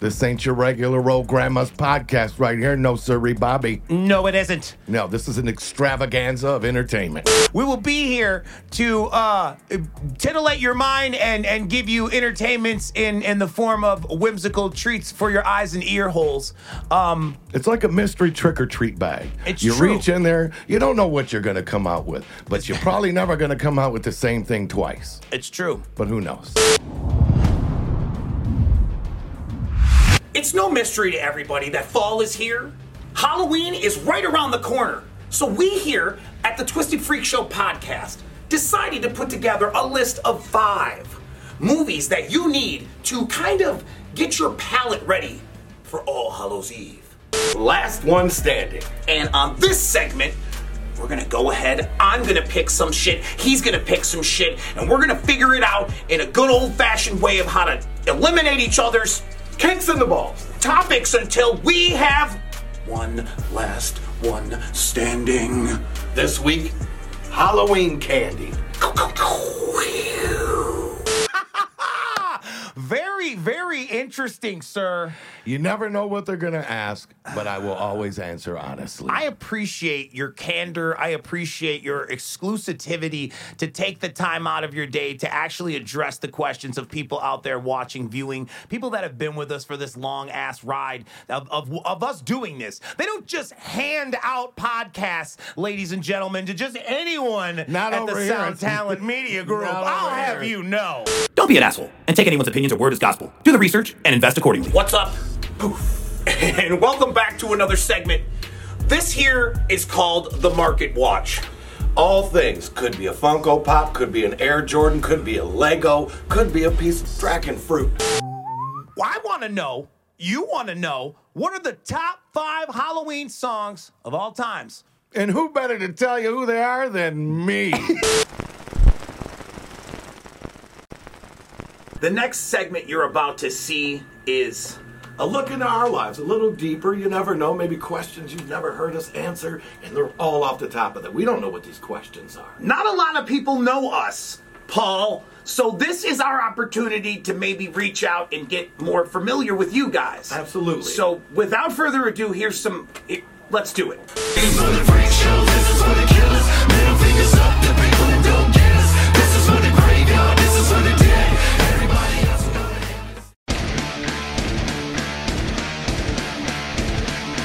This ain't your regular old grandma's podcast right here. No, sirree, Bobby. No, it isn't. No, this is an extravaganza of entertainment. We will be here to uh, titillate your mind and and give you entertainments in in the form of whimsical treats for your eyes and ear holes. Um, It's like a mystery trick or treat bag. It's you true. reach in there, you don't know what you're going to come out with, but you're probably never going to come out with the same thing twice. it's true. But who knows? It's no mystery to everybody that fall is here. Halloween is right around the corner. So we here at the Twiztid Freek Show podcast decided to put together a list of five movies that you need to kind of get your palate ready for All Hallows Eve. Last one standing. And on this segment, we're gonna go ahead. I'm gonna pick some shit. He's gonna pick some shit. And we're gonna figure it out in a good old fashioned way of how to eliminate each other's Kicks in the balls. topics until we have one last one standing. This week, Halloween candy. Very, very interesting, sir. You never know what they're going to ask, but I will always answer honestly. I appreciate your candor. I appreciate your exclusivity to take the time out of your day to actually address the questions of people out there watching, viewing, people that have been with us for this long ass ride of, of, of us doing this. They don't just hand out podcasts, ladies and gentlemen, to just anyone Not at the here. Sound Talent Media Group. I'll over have you know. Don't be an asshole and take anyone's opinions or word is gospel. Do the research and invest accordingly. What's up? Poof. And welcome back to another segment. This here is called the Market Watch. All things could be a Funko Pop, could be an Air Jordan, could be a Lego, could be a piece of dragon fruit. I want to know, you want to know, what are the top five Halloween songs of all times? And who better to tell you who they are than me? The next segment you're about to see is a look into our lives, a little deeper. You never know. Maybe questions you've never heard us answer, and they're all off the top of it. We don't know what these questions are. not a lot of people know us, Paul. So this is our opportunity to maybe reach out and get more familiar with you guys. Absolutely. So without further ado, here's some. It, let's do it.